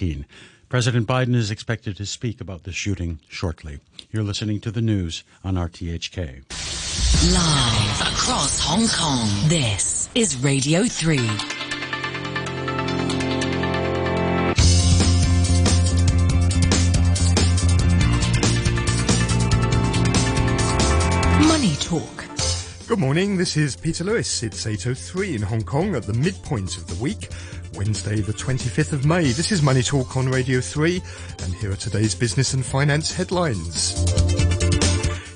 19. President Biden is expected to speak about the shooting shortly. You're listening to the news on RTHK. Live across Hong Kong, this is Radio 3. Good morning, this is Peter Lewis. It's 8.03 in Hong Kong at the midpoint of the week, Wednesday the 25th of May. This is Money Talk on Radio 3, and here are today's business and finance headlines.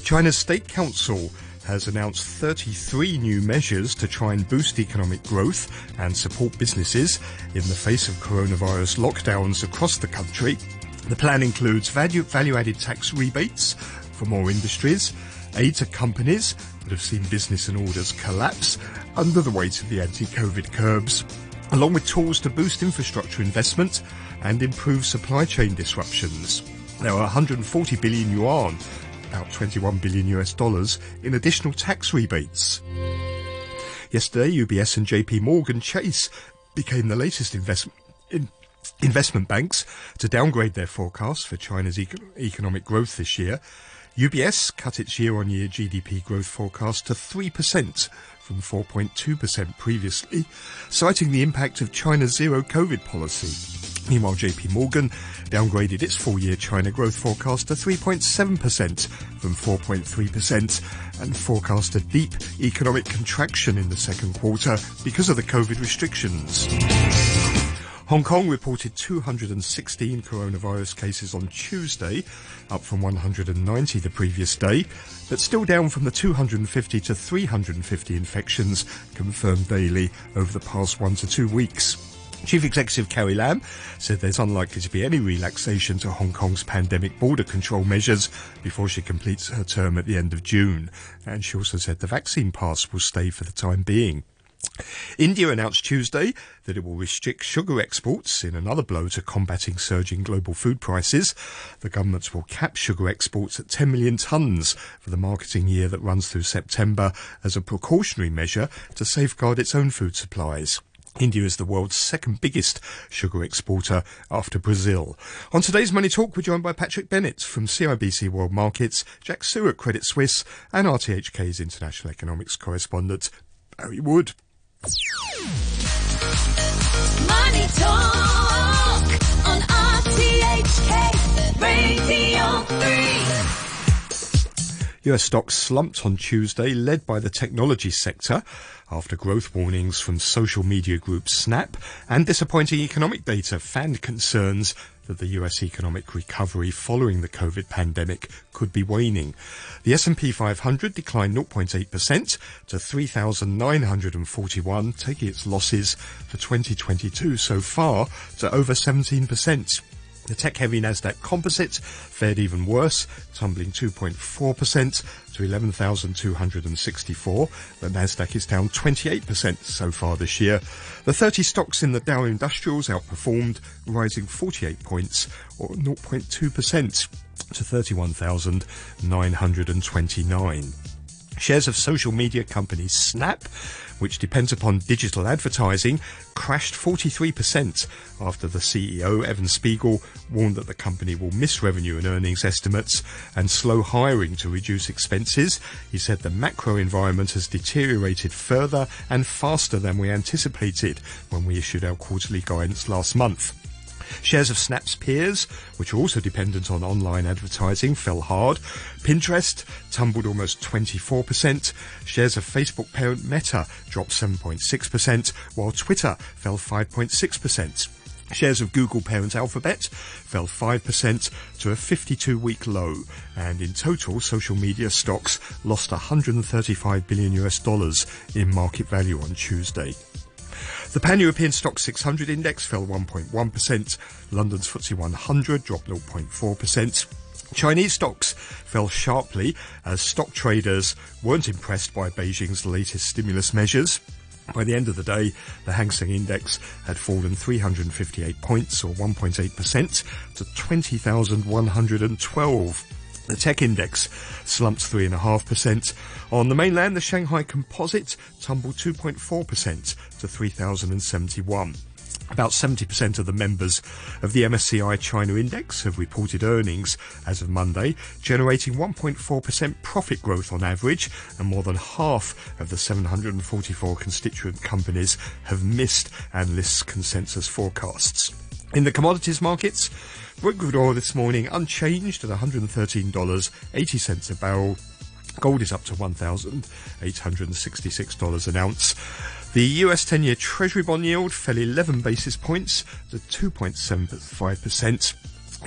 China's State Council has announced 33 new measures to try and boost economic growth and support businesses in the face of coronavirus lockdowns across the country. The plan includes value, value-added tax rebates for more industries, aid to companies that have seen business and orders collapse under the weight of the anti-COVID curbs, along with tools to boost infrastructure investment and improve supply chain disruptions. There are 140 billion yuan, about 21 billion US dollars, in additional tax rebates. Yesterday, UBS and JP Morgan Chase became the latest investment in investment banks to downgrade their forecast for China's eco- economic growth this year. UBS cut its year-on-year GDP growth forecast to 3% from 4.2% previously, citing the impact of China's zero COVID policy. Meanwhile, JP Morgan downgraded its full-year China growth forecast to 3.7% from 4.3% and forecast a deep economic contraction in the second quarter because of the COVID restrictions. Hong Kong reported 216 coronavirus cases on Tuesday, up from 190 the previous day, but still down from the 250 to 350 infections confirmed daily over the past one to two weeks. Chief Executive Carrie Lam said there's unlikely to be any relaxation to Hong Kong's pandemic border control measures before she completes her term at the end of June. And she also said the vaccine pass will stay for the time being. India announced Tuesday that it will restrict sugar exports in another blow to combating surging global food prices. The government will cap sugar exports at 10 million tonnes for the marketing year that runs through September as a precautionary measure to safeguard its own food supplies. India is the world's second biggest sugar exporter after Brazil. On today's Money Talk, we're joined by Patrick Bennett from CIBC World Markets, Jack Stewart, Credit Suisse, and RTHK's international economics correspondent, Barry Wood. Money Talk on RTHK Radio 3. US stocks slumped on Tuesday, led by the technology sector after growth warnings from social media group Snap and disappointing economic data fanned concerns that the US economic recovery following the COVID pandemic could be waning. The S&P 500 declined 0.8% to 3,941, taking its losses for 2022 so far to over 17%. The tech-heavy Nasdaq Composite fared even worse, tumbling 2.4% to 11,264. The Nasdaq is down 28% so far this year. The 30 stocks in the Dow Industrials outperformed, rising 48 points or 0.2% to 31,929. Shares of social media company Snap, which depends upon digital advertising, crashed 43% after the CEO, Evan Spiegel, warned that the company will miss revenue and earnings estimates and slow hiring to reduce expenses. He said the macro environment has deteriorated further and faster than we anticipated when we issued our quarterly guidance last month. Shares of Snap's peers, which are also dependent on online advertising, fell hard. Pinterest tumbled almost 24%. Shares of Facebook parent Meta dropped 7.6%, while Twitter fell 5.6%. Shares of Google parent Alphabet fell 5% to a 52 week low, and in total, social media stocks lost 135 billion US dollars in market value on Tuesday. The Pan-European Stoxx 600 index fell 1.1%. London's FTSE 100 dropped 0.4%. Chinese stocks fell sharply as stock traders weren't impressed by Beijing's latest stimulus measures. By the end of the day, the Hang Seng Index had fallen 358 points or 1.8% to 20,112. The tech index slumped 3.5%. On the mainland, the Shanghai Composite tumbled 2.4% to 3,071. About 70% of the members of the MSCI China Index have reported earnings as of Monday, generating 1.4% profit growth on average, and more than half of the 744 constituent companies have missed analysts' consensus forecasts. In the commodities markets, Brent crude oil this morning unchanged at $113.80 a barrel. Gold is up to $1,866 an ounce. The US 10 year Treasury bond yield fell 11 basis points to 2.75%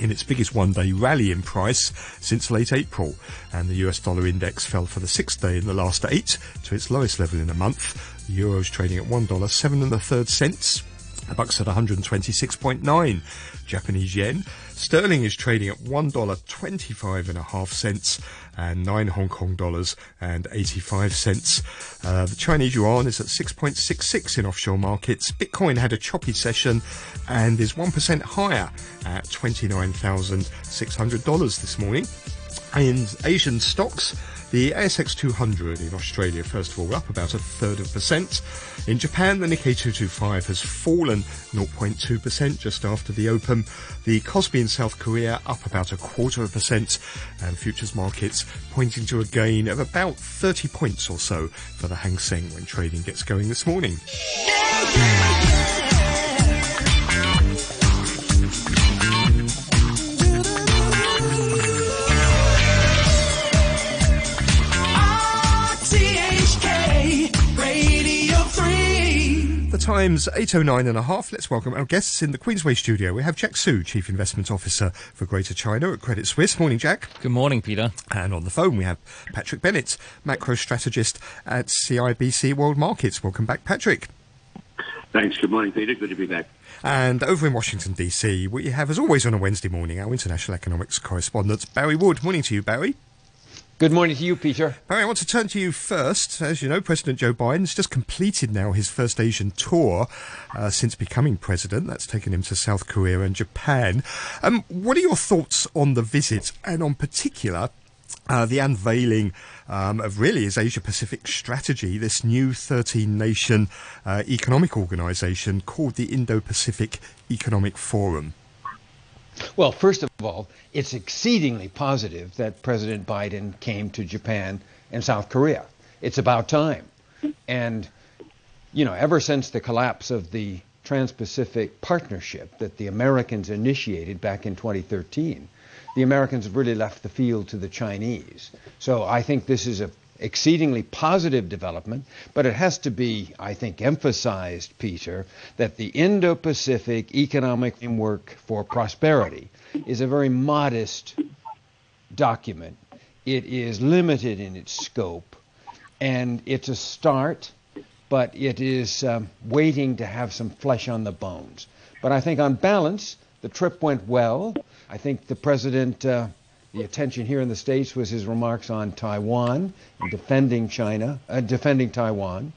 in its biggest one day rally in price since late April. And the US dollar index fell for the sixth day in the last eight to its lowest level in a month. The euro is trading at $1.07 and a third cents. The buck's at 126.9 Japanese yen. Sterling is trading at $1.25 and a half cents and 9 Hong Kong dollars and 85 cents. Uh, the Chinese yuan is at 6.66 in offshore markets. Bitcoin had a choppy session and is 1% higher at $29,600 this morning. In Asian stocks, the ASX 200 in Australia, first of all, up about a third of a percent. In Japan, the Nikkei 225 has fallen 0.2% just after the open. The Kospi in South Korea up about a quarter of a percent, and futures markets pointing to a gain of about 30 points or so for the Hang Seng when trading gets going this morning. Time's 8.09 and a half. Let's welcome our guests in the Queensway studio. We have Jack Su, Chief Investment Officer for Greater China at Credit Suisse. Morning, Jack. Good morning, Peter. And on the phone, we have Patrick Bennett, macro strategist at CIBC World Markets. Welcome back, Patrick. Thanks. Good morning, Peter. Good to be back. And over in Washington, D.C., we have, as always on a Wednesday morning, our international economics correspondent, Barry Wood. Morning to you, Barry. Good morning to you, Peter. I want to turn to you first. As you know, President Joe Biden's just completed now his first Asian tour uh, since becoming president. That's taken him to South Korea and Japan. Um, what are your thoughts on the visit and on particular uh, the unveiling um, of really his Asia Pacific strategy, this new 13 nation uh, economic organization called the Indo Pacific Economic Forum? Well, first of all, it's exceedingly positive that President Biden came to Japan and South Korea. It's about time. And, you know, ever since the collapse of the Trans Pacific Partnership that the Americans initiated back in 2013, the Americans have really left the field to the Chinese. So I think this is a exceedingly positive development, but it has to be, I think, emphasized, Peter, that the Indo Pacific Economic Framework for Prosperity is a very modest document. It is limited in its scope, and it's a start, but it is um, waiting to have some flesh on the bones. But I think, on balance, the trip went well. I think the president. Uh, the attention here in the States was his remarks on Taiwan and defending China, uh, defending Taiwan.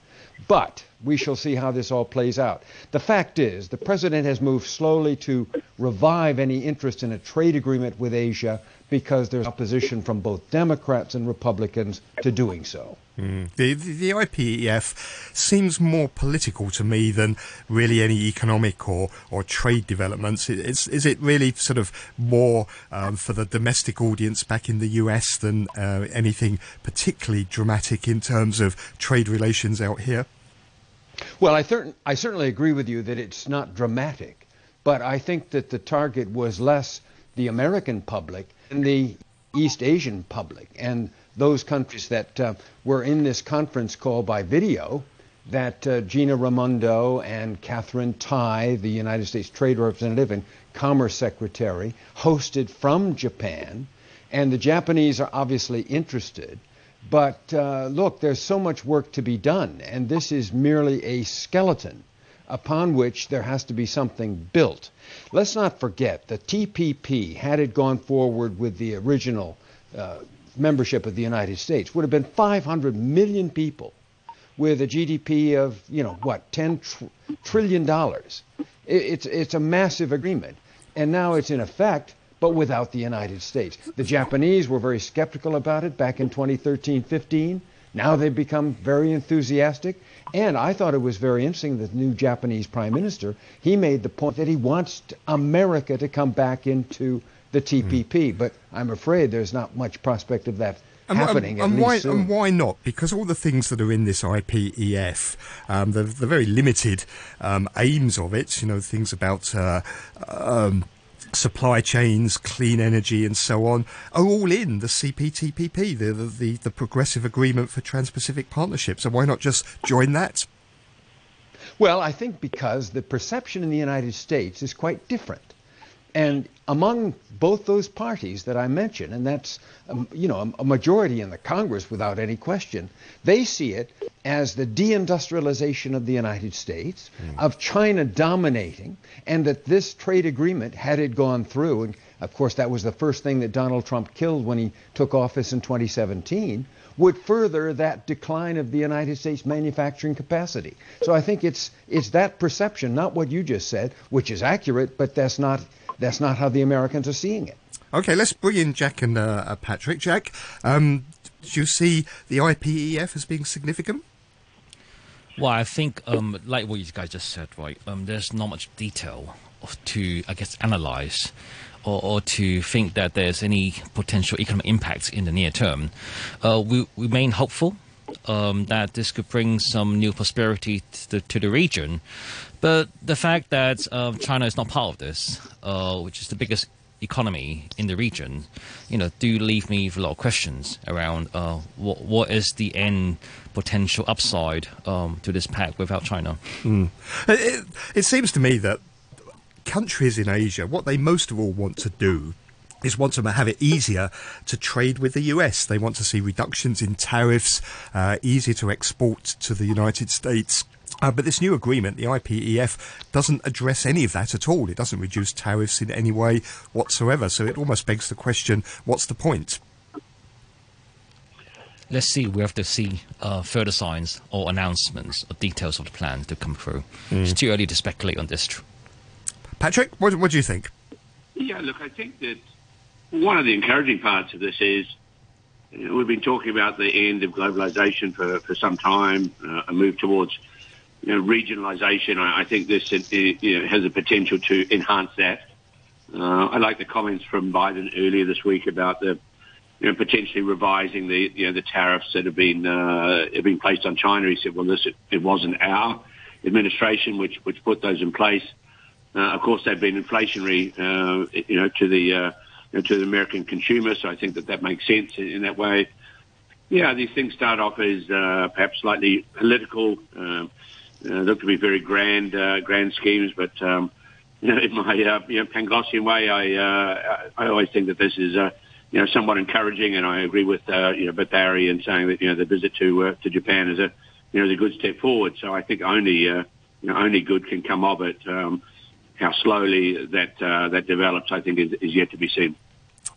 But we shall see how this all plays out. The fact is, the president has moved slowly to revive any interest in a trade agreement with Asia because there's opposition from both Democrats and Republicans to doing so. The, the, the IPEF seems more political to me than really any economic or, or trade developments. It- Is, is it really sort of more um, for the domestic audience back in the US than uh, anything particularly dramatic in terms of trade relations out here? Well, I, cer- I certainly agree with you that it's not dramatic, but I think that the target was less the American public and the East Asian public and those countries that uh, were in this conference call by video that uh, Gina Raimondo and Katherine Tai, the United States Trade Representative and Commerce Secretary, hosted from Japan. And the Japanese are obviously interested. But uh, look, there's so much work to be done, and this is merely a skeleton upon which there has to be something built. Let's not forget the TPP, had it gone forward with the original uh, membership of the United States, would have been 500 million people with a GDP of, you know, what, 10 tr- trillion dollars. It's, it's a massive agreement. And now it's in effect, but without the United States. The Japanese were very skeptical about it back in 2013 15. Now they've become very enthusiastic. And I thought it was very interesting that the new Japanese prime minister, he made the point that he wants America to come back into the TPP. But I'm afraid there's not much prospect of that And, happening. and, and why, soon. and why not? Because all the things that are in this IPEF, um, the, the very limited um, aims of it, you know, things about uh, um, supply chains, clean energy, and so on, are all in the CPTPP, the, the, the, Progressive Agreement for Trans-Pacific Partnership. So why not just join that? Well, I think because the perception in the United States is quite different. And among both those parties that I mentioned, and that's um, you know a, a majority in the Congress without any question, they see it as the deindustrialization of the United States, of China dominating, and that this trade agreement, had it gone through, and of course that was the first thing that Donald Trump killed when he took office in 2017, would further that decline of the United States manufacturing capacity. So I think it's it's that perception, not what you just said, which is accurate, but that's not that's not how the Americans are seeing it. Okay, let's bring in Jack and uh, uh, Patrick. Jack, um, do you see the IPEF as being significant? Well, I think, um, like what you guys just said, right? Um, there's not much detail to, I guess, analyze or, or to think that there's any potential economic impacts in the near term. Uh, we, we remain hopeful um, that this could bring some new prosperity to the, to the region. But the fact that uh, China is not part of this, uh, which is the biggest economy in the region, you know, do leave me with a lot of questions around uh, what what is the end potential upside um, to this pact without China. It, it seems to me that countries in Asia, what they most of all want to do is want to have it easier to trade with the US. They want to see reductions in tariffs, uh, easier to export to the United States. Uh, but this new agreement, the IPEF, doesn't address any of that at all. It doesn't reduce tariffs in any way whatsoever. So it almost begs the question what's the point? Let's see. We have to see uh, further signs or announcements or details of the plan to come through. It's too early to speculate on this. Patrick, what, what do you think? Yeah, look, I think that one of the encouraging parts of this is you know, we've been talking about the end of globalization for, for some time, uh, a move towards you know, regionalization. I, I think this uh, you know, has the potential to enhance that. Uh, I like the comments from Biden earlier this week about the you know, potentially revising the you know the tariffs that have been uh, have been placed on China. He said, "Well, this it wasn't our administration which which put those in place. Uh, of course, they've been inflationary, uh, you know, to the uh, know, to the American consumer. So I think that that makes sense in, in that way. Yeah, these things start off as uh, perhaps slightly political, um, uh, look to be very grand, uh, grand schemes, but um, you know, in my uh, you know Panglossian way, I uh, I always think that this is uh, you know somewhat encouraging, and I agree with uh, you know with Barry in saying that you know the visit to uh, to Japan is a you know is a good step forward. So I think only uh, you know only good can come of it. Um, how slowly that uh, that develops, I think, is, is yet to be seen.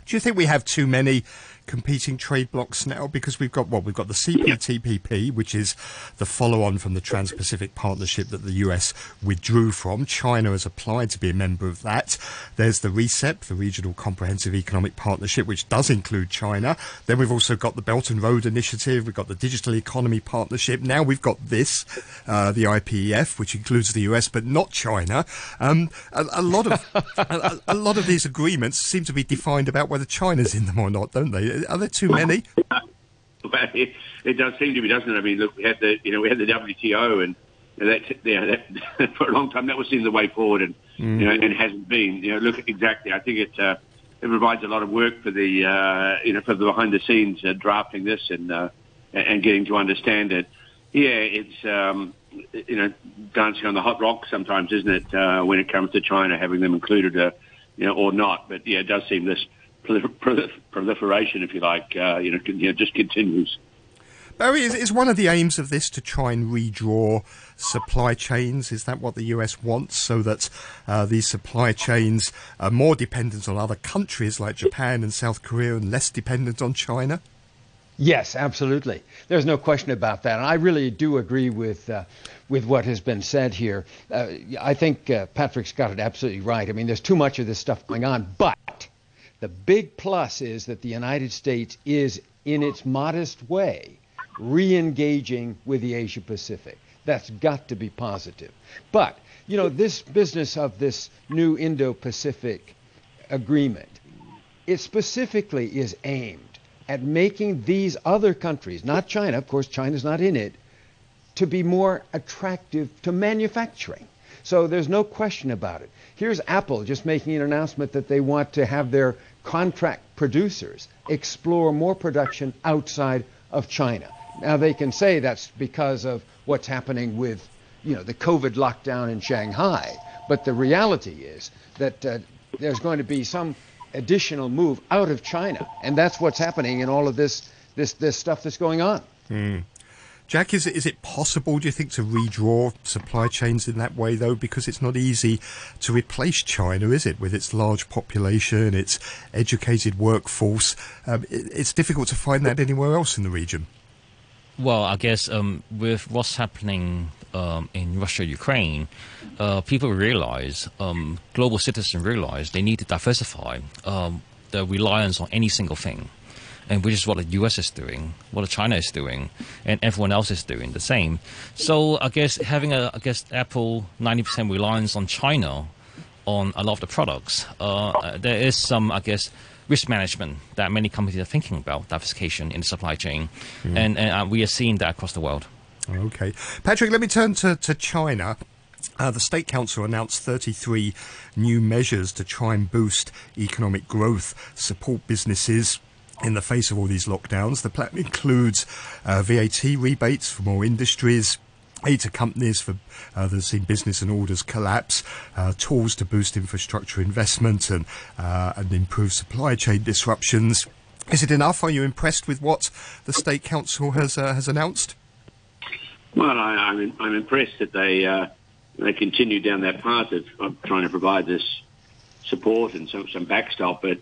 Do you think we have too many competing trade blocs now? Because we've got what we've got the CPTPP, which is the follow-on from the Trans-Pacific Partnership that the US withdrew from. China has applied to be a member of that. There's the RCEP, the Regional Comprehensive Economic Partnership, which does include China. Then we've also got the Belt and Road Initiative. We've got the Digital Economy Partnership. Now we've got this, uh, the IPEF, which includes the US but not China. Um, a, a lot of a, a lot of these agreements seem to be defined about whether China's in them or not, don't they? Are there too many? It, it does seem to be, doesn't it? I mean, look, we had the, you know, we had the WTO, and you know, that, yeah, that, for a long time that was seen the way forward, and you know, and it hasn't been. You know, look exactly. I think it uh, it provides a lot of work for the, uh, you know, for the behind the scenes uh, drafting this and uh, and getting to understand it. Yeah, it's um, you know dancing on the hot rock sometimes, isn't it? Uh, when it comes to China, having them included, uh, you know, or not. But yeah, it does seem this proliferation, if you like, uh, you know, you know, just continues. Barry, is, is one of the aims of this to try and redraw supply chains? Is that what the US wants, so that uh, these supply chains are more dependent on other countries like Japan and South Korea and less dependent on China? Yes, absolutely. There's no question about that. And I really do agree with uh, with what has been said here. Uh, I think uh, Patrick's got it absolutely right. I mean, there's too much of this stuff going on. But the big plus is that the United States is, in its modest way, re-engaging with the Asia Pacific. That's got to be positive. But, you know, this business of this new Indo-Pacific agreement, it specifically is aimed at making these other countries, not China, of course China's not in it, to be more attractive to manufacturing. So there's no question about it. Here's Apple just making an announcement that they want to have their contract producers explore more production outside of China. Now they can say that's because of what's happening with, you know, the COVID lockdown in Shanghai, but the reality is that uh, there's going to be some additional move out of China, and that's what's happening in all of this this this stuff that's going on. Jack, is it, is it possible, do you think, to redraw supply chains in that way, though? Because it's not easy to replace China, is it? With its large population, its educated workforce. Um, it, it's difficult to find that anywhere else in the region. Well, I guess um, with what's happening um, in Russia, Ukraine, uh, people realize, um, global citizens realize they need to diversify um, the reliance on any single thing. And which is what the US is doing, what China is doing, and everyone else is doing the same. So I guess having a, I guess Apple 90% reliance on China on a lot of the products, uh, there is some, I guess, risk management that many companies are thinking about diversification in the supply chain, and, and uh, we are seeing that across the world. Okay. Patrick, let me turn to, to China. Uh, the State Council announced 33 new measures to try and boost economic growth, support businesses in the face of all these lockdowns. The plan includes uh, VAT rebates for more industries. Aid to companies for uh, that have seen business and orders collapse, uh, tools to boost infrastructure investment and uh, and improve supply chain disruptions. Is it enough? Are you impressed with what the State Council has uh, has announced? Well, I, I'm, I'm impressed that they uh, they continue down that path of, of trying to provide this support and some, some backstop. But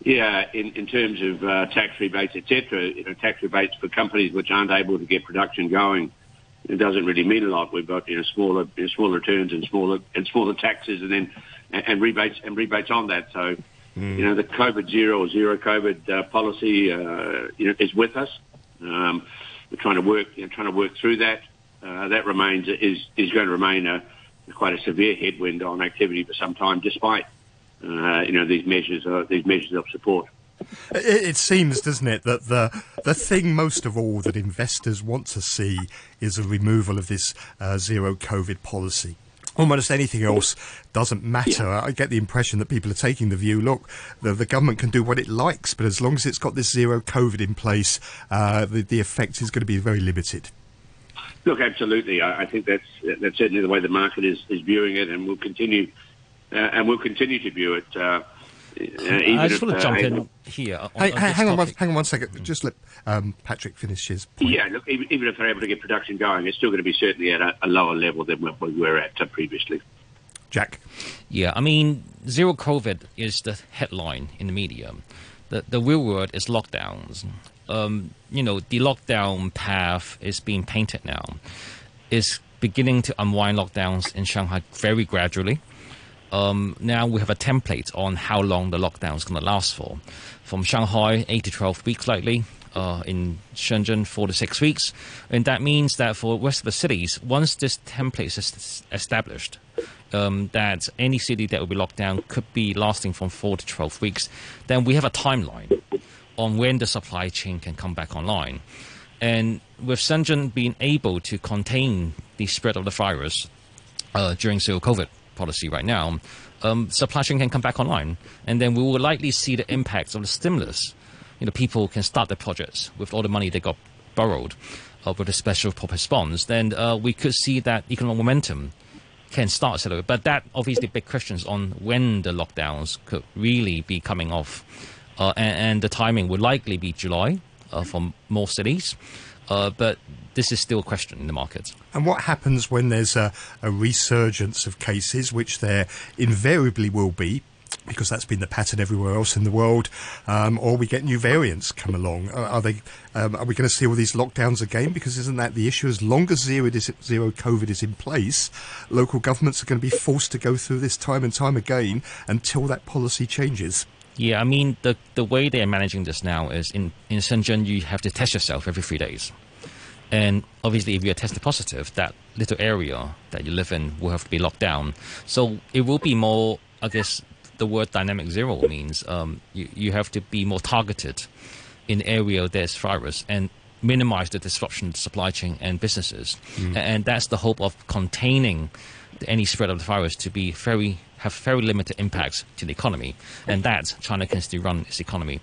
yeah, in, in terms of uh, tax rebates, etc., you know, tax rebates for companies which aren't able to get production going, it doesn't really mean a lot. We've got you know smaller you know, smaller returns and smaller and smaller taxes, and then and, and rebates and rebates on that. So. You know the COVID zero or zero COVID uh, policy, uh, you know, is with us. Um, we're trying to work, you know, trying to work through that. Uh, that remains is is going to remain a quite a severe headwind on activity for some time, despite uh, you know these measures uh, these measures of support. It, it seems, doesn't it, that the the thing most of all that investors want to see is a removal of this uh, zero COVID policy. Almost anything else doesn't matter. I get the impression that people are taking the view: look, the, the government can do what it likes, but as long as it's got this zero COVID in place, uh, the, the effect is going to be very limited. Look, absolutely. I, I think that's that's certainly the way the market is, is viewing it, and will continue and we'll continue to view it. Uh, uh, even I just if, want to uh, jump in here. On, Hey, on hang on, one, hang on one second. Just let um, Patrick finish his point. Yeah, look, even, even if they're able to get production going, it's still going to be certainly at a, a lower level than we we were at uh, previously. Jack. Yeah, I mean, zero COVID is the headline in the media. The the real word is lockdowns. Um, you know, the lockdown path is being painted now. Is beginning to unwind lockdowns in Shanghai very gradually. Um, now we have a template on how long the lockdown is going to last for. From Shanghai, 8 to 12 weeks likely. Uh, in Shenzhen, 4 to 6 weeks. And that means that for rest of the cities, once this template is established, um, that any city that will be locked down could be lasting from 4 to 12 weeks, then we have a timeline on when the supply chain can come back online. And with Shenzhen being able to contain the spread of the virus uh, during zero COVID policy right now, um, supply chain can come back online, and then we will likely see the impacts of the stimulus. You know, people can start their projects with all the money they got borrowed uh, with special purpose bonds. Then uh, we could see that economic momentum can start accelerate. But that obviously big questions on when the lockdowns could really be coming off, uh, and, and the timing would likely be July uh, for most cities. Uh, but this is still a question in the market. And what happens when there's a, a resurgence of cases, which there invariably will be, because that's been the pattern everywhere else in the world, um, or we get new variants come along? Are, are they? Um, are we going to see all these lockdowns again? Because isn't that the issue? As long as zero, is, zero COVID is in place, local governments are going to be forced to go through this time and time again until that policy changes. Yeah, I mean the the way they are managing this now is in in Shenzhen you have to test yourself every three days. And obviously, if you're tested positive, that little area that you live in will have to be locked down. So it will be more, I guess, the word dynamic zero means um, you, you have to be more targeted in the area there's virus and minimize the disruption to supply chain and businesses. Mm. And that's the hope of containing any spread of the virus to be very have very limited impacts to the economy. And that China can still run its economy.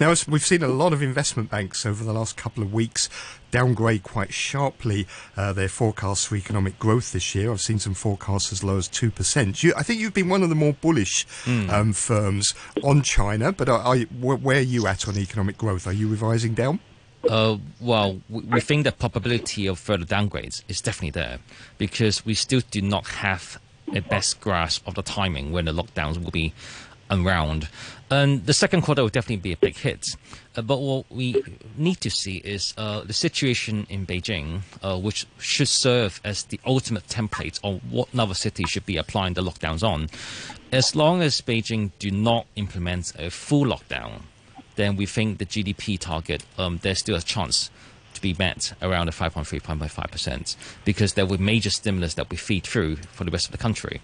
Now, we've seen a lot of investment banks over the last couple of weeks downgrade quite sharply uh, their forecasts for economic growth this year. I've seen some forecasts as low as 2%. You, I think you've been one of the more bullish um, firms on China, but are, are where are you at on economic growth? Are you revising down? Uh, well, we, we think the probability of further downgrades is definitely there because we still do not have a best grasp of the timing when the lockdowns will be around. And the second quarter will definitely be a big hit. Uh, but what we need to see is uh, the situation in Beijing, uh, which should serve as the ultimate template on what another city should be applying the lockdowns on. As long as Beijing do not implement a full lockdown, then we think the GDP target, um, there's still a chance to be met around a 5.3, 5.5%, because there will be major stimulus that we feed through for the rest of the country.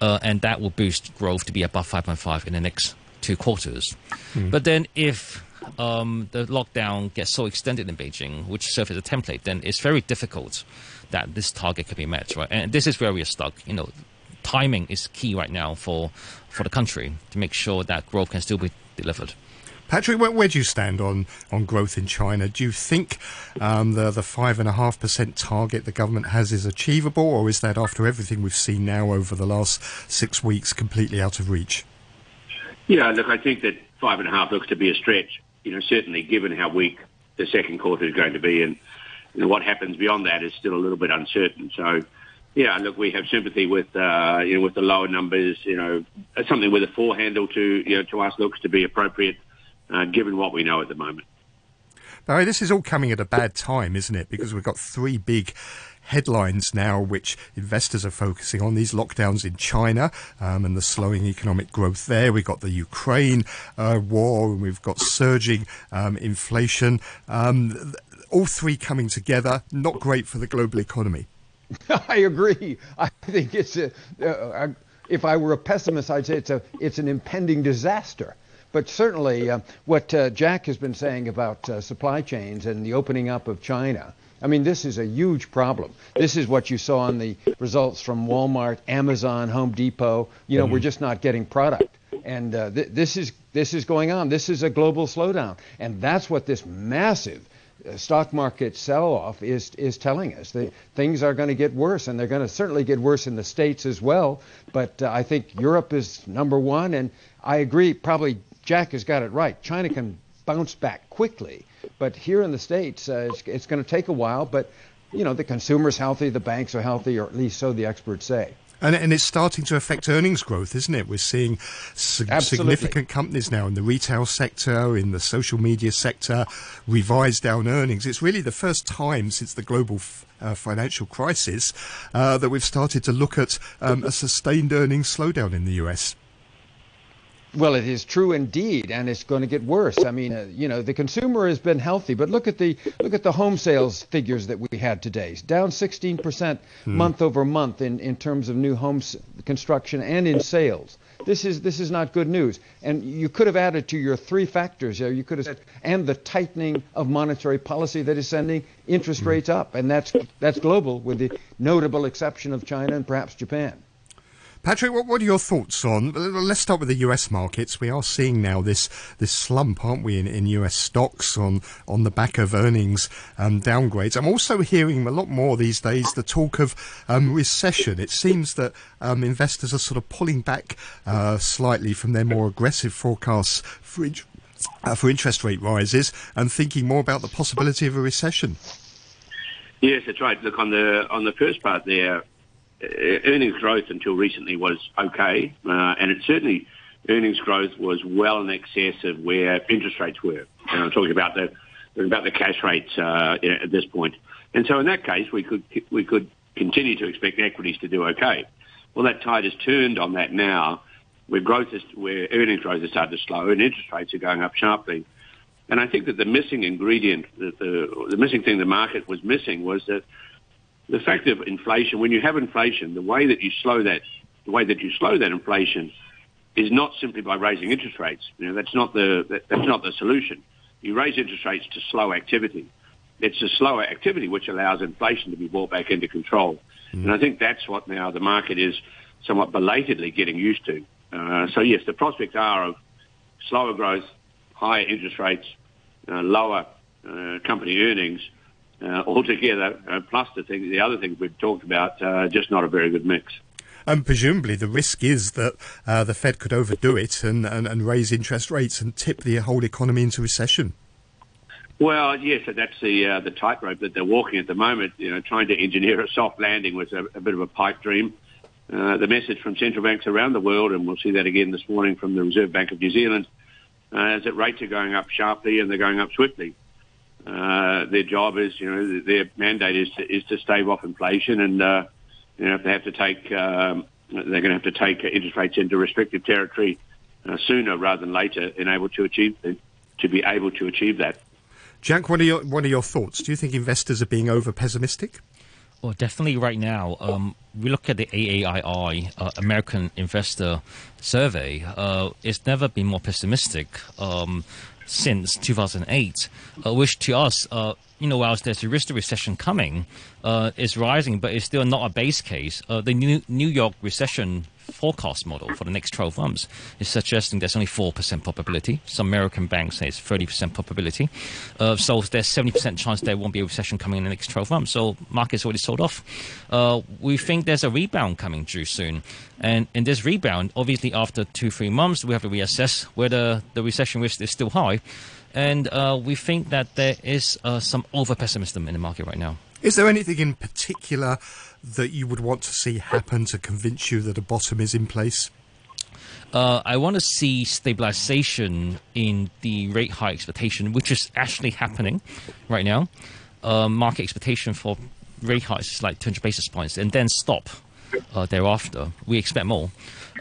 Uh, and that will boost growth to be above 5.5 in the next two quarters. But then if um, the lockdown gets so extended in Beijing, which serves as a template, then it's very difficult that this target can be met, right? And this is where we are stuck. You know, timing is key right now for for the country to make sure that growth can still be delivered. Patrick, where, where do you stand on, on growth in China? Do you think um, the the five and a half percent target the government has is achievable, or is that after everything we've seen now over the last six weeks completely out of reach? Yeah, look, I think that five and a half looks to be a stretch. You know, certainly given how weak the second quarter is going to be, and you know what happens beyond that is still a little bit uncertain. So, yeah, look, we have sympathy with uh, you know with the lower numbers. You know, something with a four handle to you know to us looks to be appropriate, uh, given what we know at the moment. Barry, this is all coming at a bad time, isn't it? Because we've got three big headlines now which investors are focusing on these lockdowns in China um, and the slowing economic growth there. We've got the Ukraine uh, war and we've got surging um, inflation. Um, all three coming together, not great for the global economy. I agree. I think it's a. Uh, if I were a pessimist, I'd say it's a it's an impending disaster. But certainly, uh, what uh, Jack has been saying about uh, supply chains and the opening up of China. I mean, this is a huge problem. This is what you saw in the results from Walmart, Amazon, Home Depot. You know, we're just not getting product, and uh, th- this is this is going on. This is a global slowdown, and that's what this massive uh, stock market sell-off is is telling us that things are going to get worse, and they're going to certainly get worse in the states as well. But uh, I think Europe is number one, and I agree. Probably Jack has got it right. China can bounce back quickly, but here in the states, uh, it's, it's going to take a while. But you know, the consumer's healthy, the banks are healthy, or at least so the experts say. And, and it's starting to affect earnings growth, isn't it? We're seeing sig- significant companies now in the retail sector, in the social media sector, revise down earnings. It's really the first time since the global f- uh, financial crisis uh, that we've started to look at um, a sustained earnings slowdown in the US. Well, it is true indeed, and it's going to get worse. I mean, uh, you know, the consumer has been healthy, but look at the look at the home sales figures that we had today, down 16% month over month in, in terms of new homes construction and in sales. This is this is not good news. And you could have added to your three factors there. You could have said, and the tightening of monetary policy that is sending interest rates up, and that's that's global, with the notable exception of China and perhaps Japan. Patrick, what, what are your thoughts on? Let's start with the US markets. We are seeing now this this slump, aren't we, in, in US stocks on on the back of earnings um, downgrades. I'm also hearing a lot more these days the talk of um, recession. It seems that um, investors are sort of pulling back uh, slightly from their more aggressive forecasts for. int- Uh, for interest rate rises and thinking more about the possibility of a recession. Yes, that's right. Look on the on the first part there, earnings growth until recently was okay, uh, and it certainly earnings growth was well in excess of where interest rates were. And I'm talking about the about the cash rates uh, at this point. And so in that case, we could we could continue to expect equities to do okay. Well, that tide has turned on that now, where growth is where earnings growth has started to slow and interest rates are going up sharply. And I think that the missing ingredient, the, the, the missing thing the market was missing was that the fact of inflation, when you have inflation, the way that you slow that, the way that you slow that inflation is not simply by raising interest rates. You know, that's not the, that, that's not the solution. You raise interest rates to slow activity. It's the slower activity which allows inflation to be brought back into control. Mm. And I think that's what now the market is somewhat belatedly getting used to. Uh, so yes, the prospects are of slower growth, higher interest rates, uh, lower uh, company earnings altogether, uh, plus the, thing, the other things we've talked about, uh, just not a very good mix. And presumably the risk is that uh, the Fed could overdo it and, and, and raise interest rates and tip the whole economy into recession. Well, yes, that's the uh, the tightrope that they're walking at the moment. You know, trying to engineer a soft landing was a, a bit of a pipe dream. Uh, the message from central banks around the world, and we'll see that again this morning from the Reserve Bank of New Zealand, uh, is that rates are going up sharply and they're going up swiftly. Uh, their job is, you know, their mandate is to, is to stave off inflation, and uh, you know, if they have to take, um, they're going to have to take interest rates into restrictive territory uh, sooner rather than later, in able to achieve to be able to achieve that. Jack, what are your what are your thoughts? Do you think investors are being over pessimistic? Well, definitely right now. Um, we look at the AAII uh, American Investor Survey. Uh, it's never been more pessimistic um, since 2008, uh, which to us, uh, you know, whilst there's a risk of recession coming, uh, is rising, but it's still not a base case. Uh, the New, New York recession forecast model for the next 12 months is suggesting there's only 4% probability. Some American banks say it's 30% probability. Uh, so there's 70% chance there won't be a recession coming in the next 12 months. So markets already sold off. Uh, we think there's a rebound coming due soon. And in this rebound, obviously after two, three months, we have to reassess whether the recession risk is still high. And uh, we think that there is uh, some over pessimism in the market right now. Is there anything in particular that you would want to see happen to convince you that a bottom is in place? Uh, I want to see stabilization in the rate high expectation, which is actually happening right now. Uh, market expectation for rate hikes is like 200 basis points, and then stop uh, thereafter. We expect more.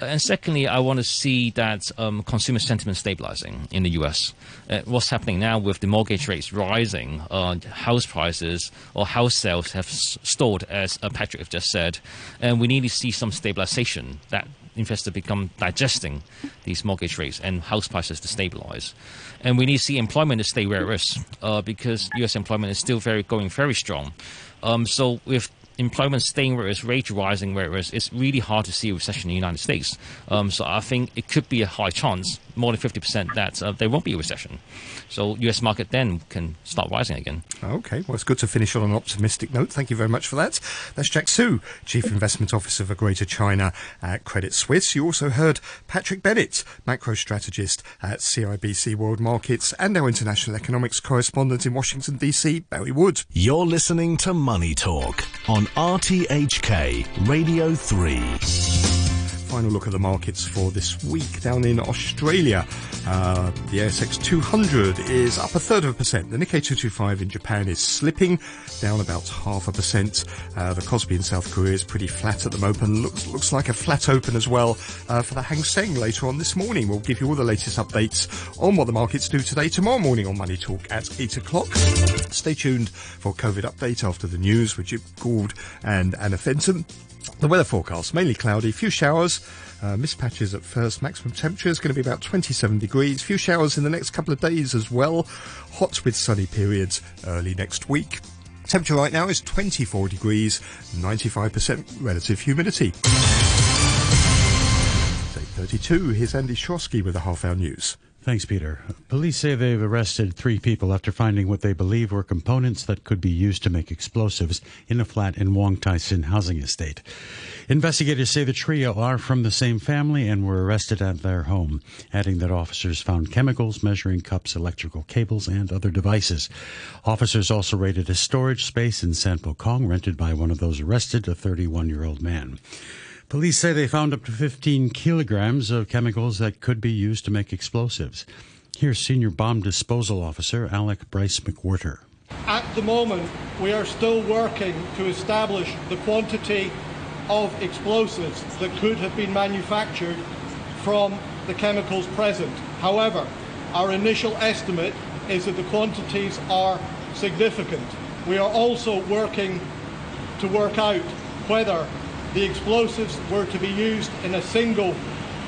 And secondly, I want to see that um, consumer sentiment stabilizing in the U.S. Uh, what's happening now with the mortgage rates rising, uh, house prices or house sales have stalled, as uh, Patrick just said, and we need to see some stabilization that investors become digesting these mortgage rates and house prices to stabilize. And we need to see employment to stay where it is uh, because U.S. employment is still very going very strong. Um, so with employment staying where it is, rate rising where it is, it's really hard to see a recession in the United States. Um, so I think it could be a high chance, more than 50%, that uh, there won't be a recession. So US market then can start rising again. Okay, well, it's good to finish on an optimistic note. Thank you very much for that. That's Jack Su, Chief Investment Officer for Greater China at Credit Suisse. You also heard Patrick Bennett, macro strategist at CIBC World Markets, and our international economics correspondent in Washington, D.C., Barry Wood. You're listening to Money Talk on RTHK Radio 3 final look at the markets for this week down in Australia. Uh, the ASX 200 is up a third of a percent. The Nikkei 225 in Japan is slipping down about half a percent. Uh, the Kospi in South Korea is pretty flat at the moment. Looks looks like a flat open as well uh, for the Hang Seng later on this morning. We'll give you all the latest updates on what the markets do today tomorrow morning on Money Talk at 8 o'clock. Stay tuned for COVID update after the news with Jim Gould and Anna Fenton. The weather forecast mainly cloudy, few showers, uh, mist patches at first. Maximum temperature is going to be about 27 degrees. Few showers in the next couple of days as well. Hot with sunny periods early next week. Temperature right now is 24 degrees, 95% relative humidity. 32. Here's Andy Shrosky with the half hour news. Thanks, Peter. Police say they've arrested three people after finding what they believe were components that could be used to make explosives in a flat in Wong Tai Sin housing estate. Investigators say the trio are from the same family and were arrested at their home, adding that officers found chemicals, measuring cups, electrical cables, and other devices. Officers also raided a storage space in San Kong rented by one of those arrested, a 31 year old man. Police say they found up to 15 kilograms of chemicals that could be used to make explosives. Here's Senior Bomb Disposal Officer Alec Bryce McWhirter. At the moment, we are still working to establish the quantity of explosives that could have been manufactured from the chemicals present. However, our initial estimate is that the quantities are significant. We are also working to work out whether the explosives were to be used in a single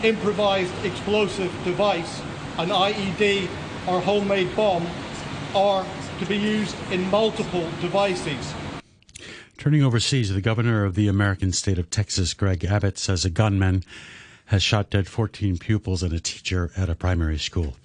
improvised explosive device, an IED or homemade bomb, or to be used in multiple devices. Turning overseas, the governor of the American state of Texas, Greg Abbott, says a gunman has shot dead 14 pupils and a teacher at a primary school.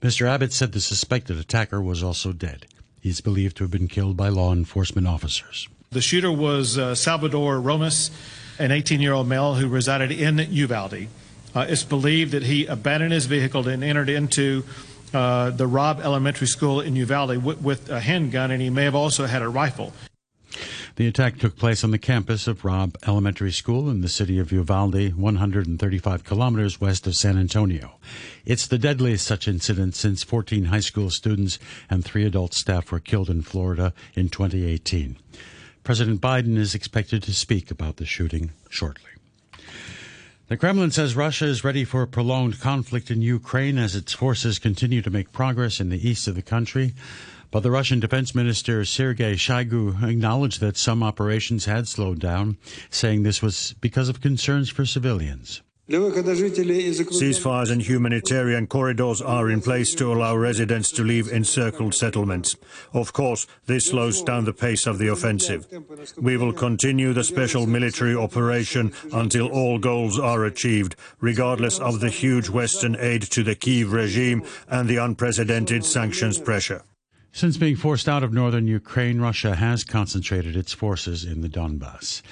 Mr. Abbott said the suspected attacker was also dead. He is believed to have been killed by law enforcement officers. The shooter was uh, Salvador Ramos, an 18 year old male who resided in Uvalde. Uh, it's believed that he abandoned his vehicle and entered into uh, the Robb Elementary School in Uvalde with, with a handgun, and he may have also had a rifle. The attack took place on the campus of Robb Elementary School in the city of Uvalde, 135 kilometers west of San Antonio. It's the deadliest such incident since 14 high school students and three adult staff were killed in Florida in 2018. President Biden is expected to speak about the shooting shortly. The Kremlin says Russia is ready for a prolonged conflict in Ukraine as its forces continue to make progress in the east of the country. But the Russian Defense Minister Sergei Shoigu acknowledged that some operations had slowed down, saying this was because of concerns for civilians. Ceasefires and humanitarian corridors are in place to allow residents to leave encircled settlements. Of course, this slows down the pace of the offensive. We will continue the special military operation until all goals are achieved, regardless of the huge Western aid to the Kiev regime and the unprecedented sanctions pressure. Since being forced out of northern Ukraine, Russia has concentrated its forces in the Donbass.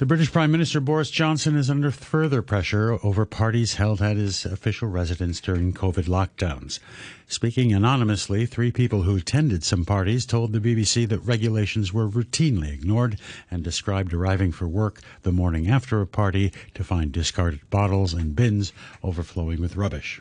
The British Prime Minister Boris Johnson is under further pressure over parties held at his official residence during COVID lockdowns. Speaking anonymously, three people who attended some parties told the BBC that regulations were routinely ignored and described arriving for work the morning after a party to find discarded bottles and bins overflowing with rubbish.